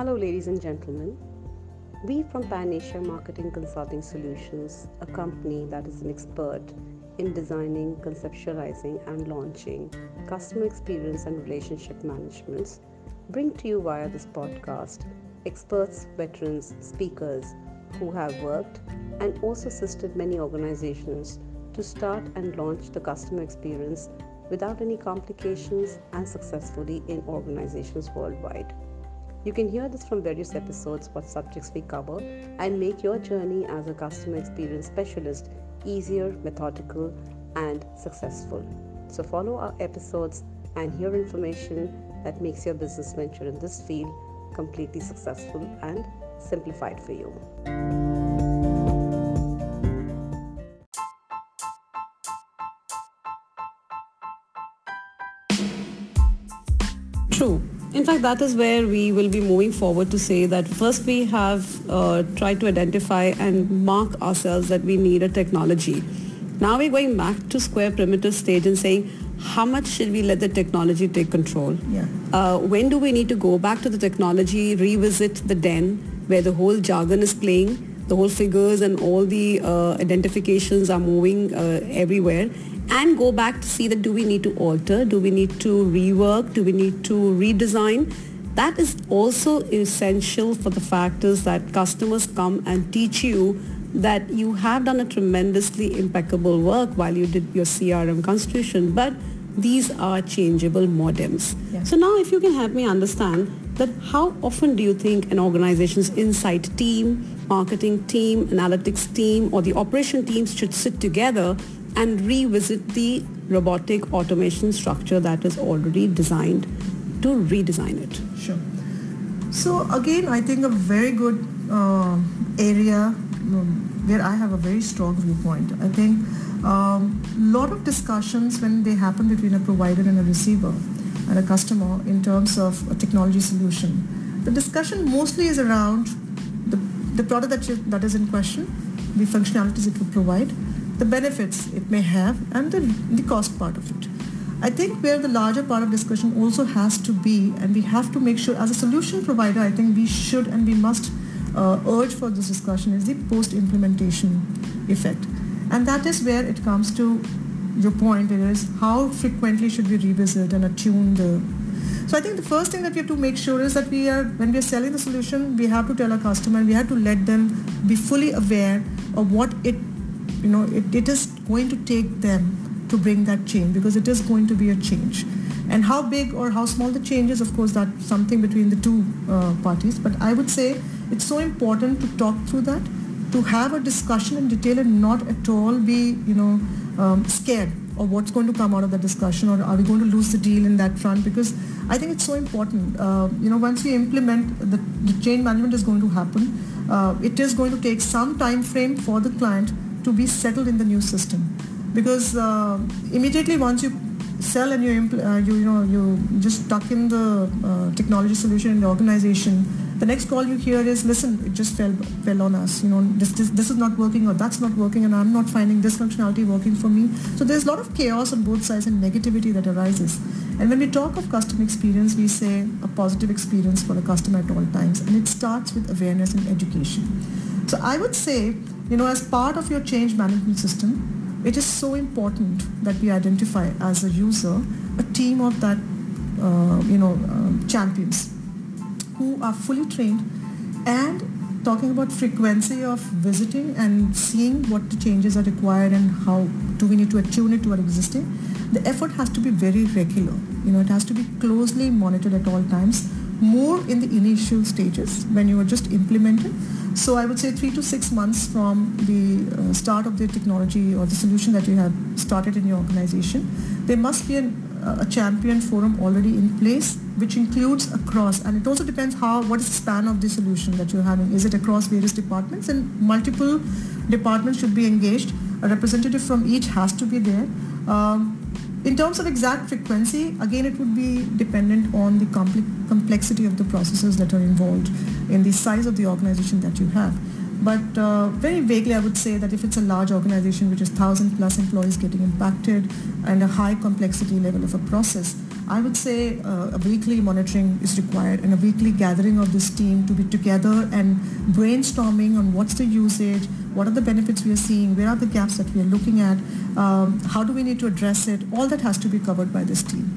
Hello, ladies and gentlemen. We from Pan Asia Marketing Consulting Solutions, a company that is an expert in designing, conceptualizing, and launching customer experience and relationship managements, bring to you via this podcast experts, veterans, speakers who have worked and also assisted many organizations to start and launch the customer experience without any complications and successfully in organizations worldwide. You can hear this from various episodes, what subjects we cover, and make your journey as a customer experience specialist easier, methodical, and successful. So, follow our episodes and hear information that makes your business venture in this field completely successful and simplified for you. True. In fact, that is where we will be moving forward to say that first we have uh, tried to identify and mark ourselves that we need a technology. Now we're going back to square primitive stage and saying how much should we let the technology take control? Yeah. Uh, when do we need to go back to the technology, revisit the den where the whole jargon is playing, the whole figures and all the uh, identifications are moving uh, everywhere and go back to see that do we need to alter, do we need to rework, do we need to redesign. That is also essential for the factors that customers come and teach you that you have done a tremendously impeccable work while you did your CRM constitution, but these are changeable modems. Yeah. So now if you can help me understand that how often do you think an organization's insight team, marketing team, analytics team, or the operation teams should sit together and revisit the robotic automation structure that is already designed to redesign it? Sure. So again, I think a very good uh, area um, where I have a very strong viewpoint. I think a um, lot of discussions when they happen between a provider and a receiver and a customer in terms of a technology solution. The discussion mostly is around the, the product that, you, that is in question, the functionalities it will provide, the benefits it may have, and the, the cost part of it. I think where the larger part of discussion also has to be, and we have to make sure as a solution provider, I think we should and we must uh, urge for this discussion is the post-implementation effect. And that is where it comes to your point, is how frequently should we revisit and attune the so I think the first thing that we have to make sure is that we are, when we are selling the solution, we have to tell our customer we have to let them be fully aware of what it, you know, it, it is going to take them to bring that change because it is going to be a change. And how big or how small the change is, of course, that's something between the two uh, parties. But I would say it's so important to talk through that, to have a discussion in detail and not at all be, you know, um, scared of what's going to come out of the discussion or are we going to lose the deal in that front because I think it's so important. Uh, you know, once we implement, the, the change management is going to happen. Uh, it is going to take some time frame for the client to be settled in the new system because uh, immediately once you sell and you, uh, you, you know, you just tuck in the uh, technology solution in the organization, the next call you hear is, listen, it just fell, fell on us. You know, this, this, this is not working or that's not working and I'm not finding this functionality working for me. So there's a lot of chaos on both sides and negativity that arises. And when we talk of customer experience, we say a positive experience for the customer at all times. And it starts with awareness and education. So I would say, you know, as part of your change management system, it is so important that we identify as a user a team of that, uh, you know, um, champions who are fully trained and talking about frequency of visiting and seeing what the changes are required and how do we need to attune it to our existing. The effort has to be very regular. You know, it has to be closely monitored at all times, more in the initial stages when you are just implementing. So I would say three to six months from the uh, start of the technology or the solution that you have started in your organization, there must be an, a champion forum already in place which includes across and it also depends how what is the span of the solution that you're having. Is it across various departments? And multiple departments should be engaged. A representative from each has to be there. Um, in terms of exact frequency again it would be dependent on the compl- complexity of the processes that are involved in the size of the organization that you have. But uh, very vaguely, I would say that if it's a large organization which is 1,000 plus employees getting impacted and a high complexity level of a process, I would say uh, a weekly monitoring is required and a weekly gathering of this team to be together and brainstorming on what's the usage, what are the benefits we are seeing, where are the gaps that we are looking at, um, how do we need to address it, all that has to be covered by this team.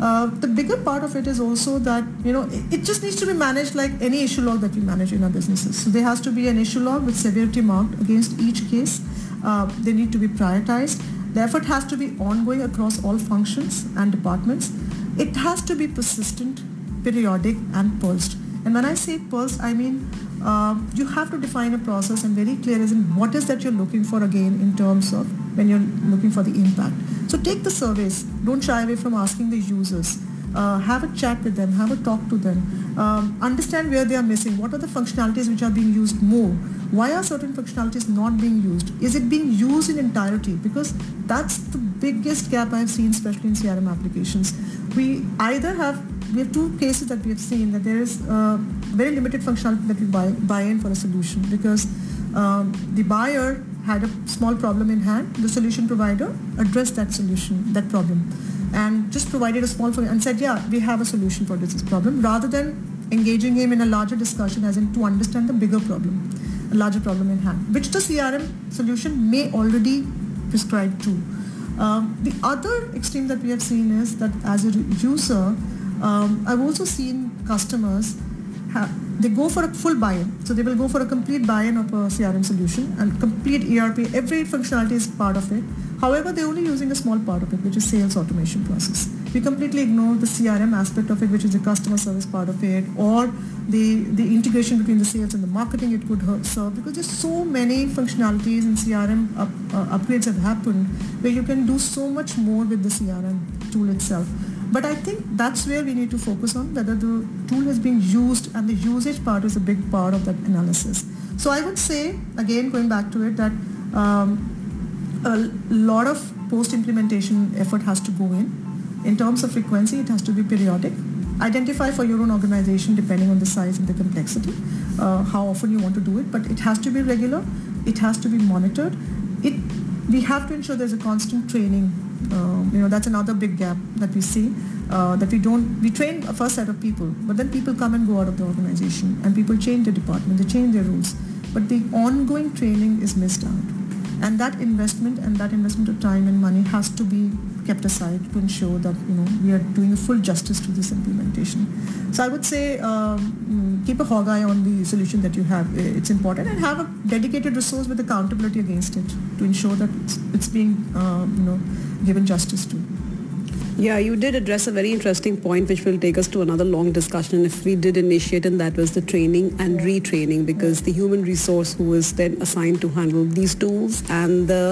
Uh, the bigger part of it is also that you know it, just needs to be managed like any issue log that we manage in our businesses. So there has to be an issue log with severity marked against each case. Uh, they need to be prioritized. The effort has to be ongoing across all functions and departments. It has to be persistent, periodic, and pulsed. And when I say pulsed, I mean uh, you have to define a process and very clear as in what is that you're looking for again in terms of when you're looking for the impact. So take the surveys. Don't shy away from asking the users. Uh, have a chat with them, have a talk to them, um, understand where they are missing, what are the functionalities which are being used more, why are certain functionalities not being used, is it being used in entirety, because that's the biggest gap I've seen, especially in CRM applications. We either have we have two cases that we have seen that there is uh, very limited functionality that we buy, buy in for a solution because um, the buyer had a small problem in hand. The solution provider addressed that solution, that problem, and just provided a small and said, yeah, we have a solution for this problem, rather than engaging him in a larger discussion as in to understand the bigger problem, a larger problem in hand, which the CRM solution may already prescribe to. Um, the other extreme that we have seen is that as a user, um, I've also seen customers have, they go for a full buy-in. So they will go for a complete buy-in of a CRM solution and complete ERP, every functionality is part of it. However, they're only using a small part of it, which is sales automation process. We completely ignore the CRM aspect of it, which is the customer service part of it, or the, the integration between the sales and the marketing it could serve, because there's so many functionalities and CRM up, uh, upgrades have happened where you can do so much more with the CRM tool itself. But I think that's where we need to focus on whether the tool has been used and the usage part is a big part of that analysis. So I would say, again, going back to it, that um, a lot of post-implementation effort has to go in. In terms of frequency, it has to be periodic. Identify for your own organization, depending on the size and the complexity, uh, how often you want to do it, but it has to be regular. It has to be monitored. It, we have to ensure there's a constant training um, you know, that's another big gap that we see. Uh, that we don't, we train a first set of people, but then people come and go out of the organization and people change their department, they change their rules. But the ongoing training is missed out. And that investment and that investment of time and money has to be kept aside to ensure that you know we are doing full justice to this implementation. So I would say um, keep a hog eye on the solution that you have. It's important and have a dedicated resource with accountability against it to ensure that it's, it's being uh, you know given justice to. Yeah, you did address a very interesting point which will take us to another long discussion if we did initiate and that was the training and retraining because the human resource who is then assigned to handle these tools and the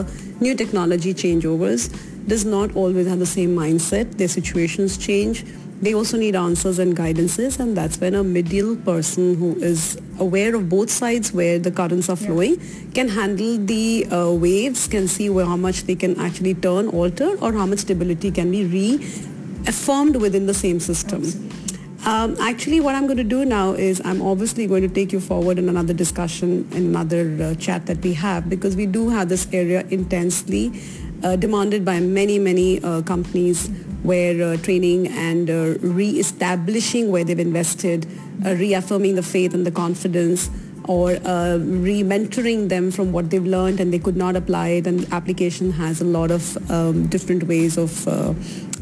new technology changeovers does not always have the same mindset. Their situations change they also need answers and guidances and that's when a middle person who is aware of both sides where the currents are flowing yeah. can handle the uh, waves can see where, how much they can actually turn alter or how much stability can be reaffirmed within the same system um, actually what i'm going to do now is i'm obviously going to take you forward in another discussion in another uh, chat that we have because we do have this area intensely uh, demanded by many many uh, companies where uh, training and uh, re-establishing where they've invested, uh, reaffirming the faith and the confidence, or re-mentoring them from what they've learned and they could not apply it. And application has a lot of um, different ways of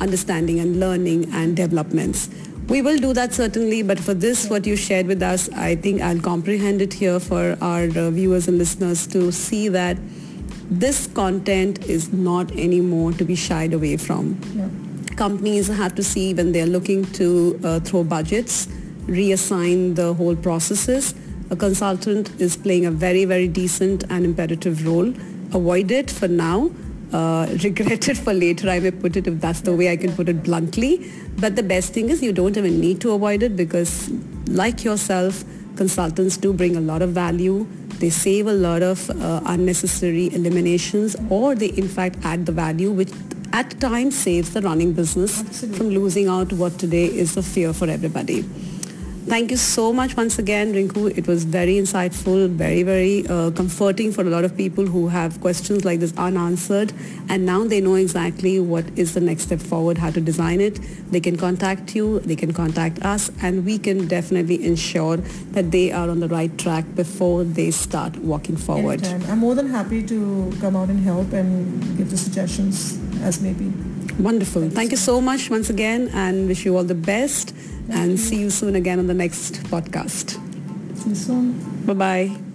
understanding and learning and developments. We will do that certainly, but for this, what you shared with us, I think I'll comprehend it here for our uh, viewers and listeners to see that this content is not anymore to be shied away from. Yeah companies have to see when they're looking to uh, throw budgets, reassign the whole processes. A consultant is playing a very, very decent and imperative role. Avoid it for now. Uh, regret it for later, I may put it if that's the way I can put it bluntly. But the best thing is you don't even need to avoid it because like yourself, consultants do bring a lot of value. They save a lot of uh, unnecessary eliminations or they in fact add the value which at times saves the running business Absolutely. from losing out what today is a fear for everybody. Thank you so much once again, Rinku. It was very insightful, very, very uh, comforting for a lot of people who have questions like this unanswered. And now they know exactly what is the next step forward, how to design it. They can contact you, they can contact us, and we can definitely ensure that they are on the right track before they start walking forward. Anytime. I'm more than happy to come out and help and give the suggestions as may be. Wonderful. Thank, you so much once again and wish you all the best and see you soon again on the next podcast. See you soon. Bye-bye.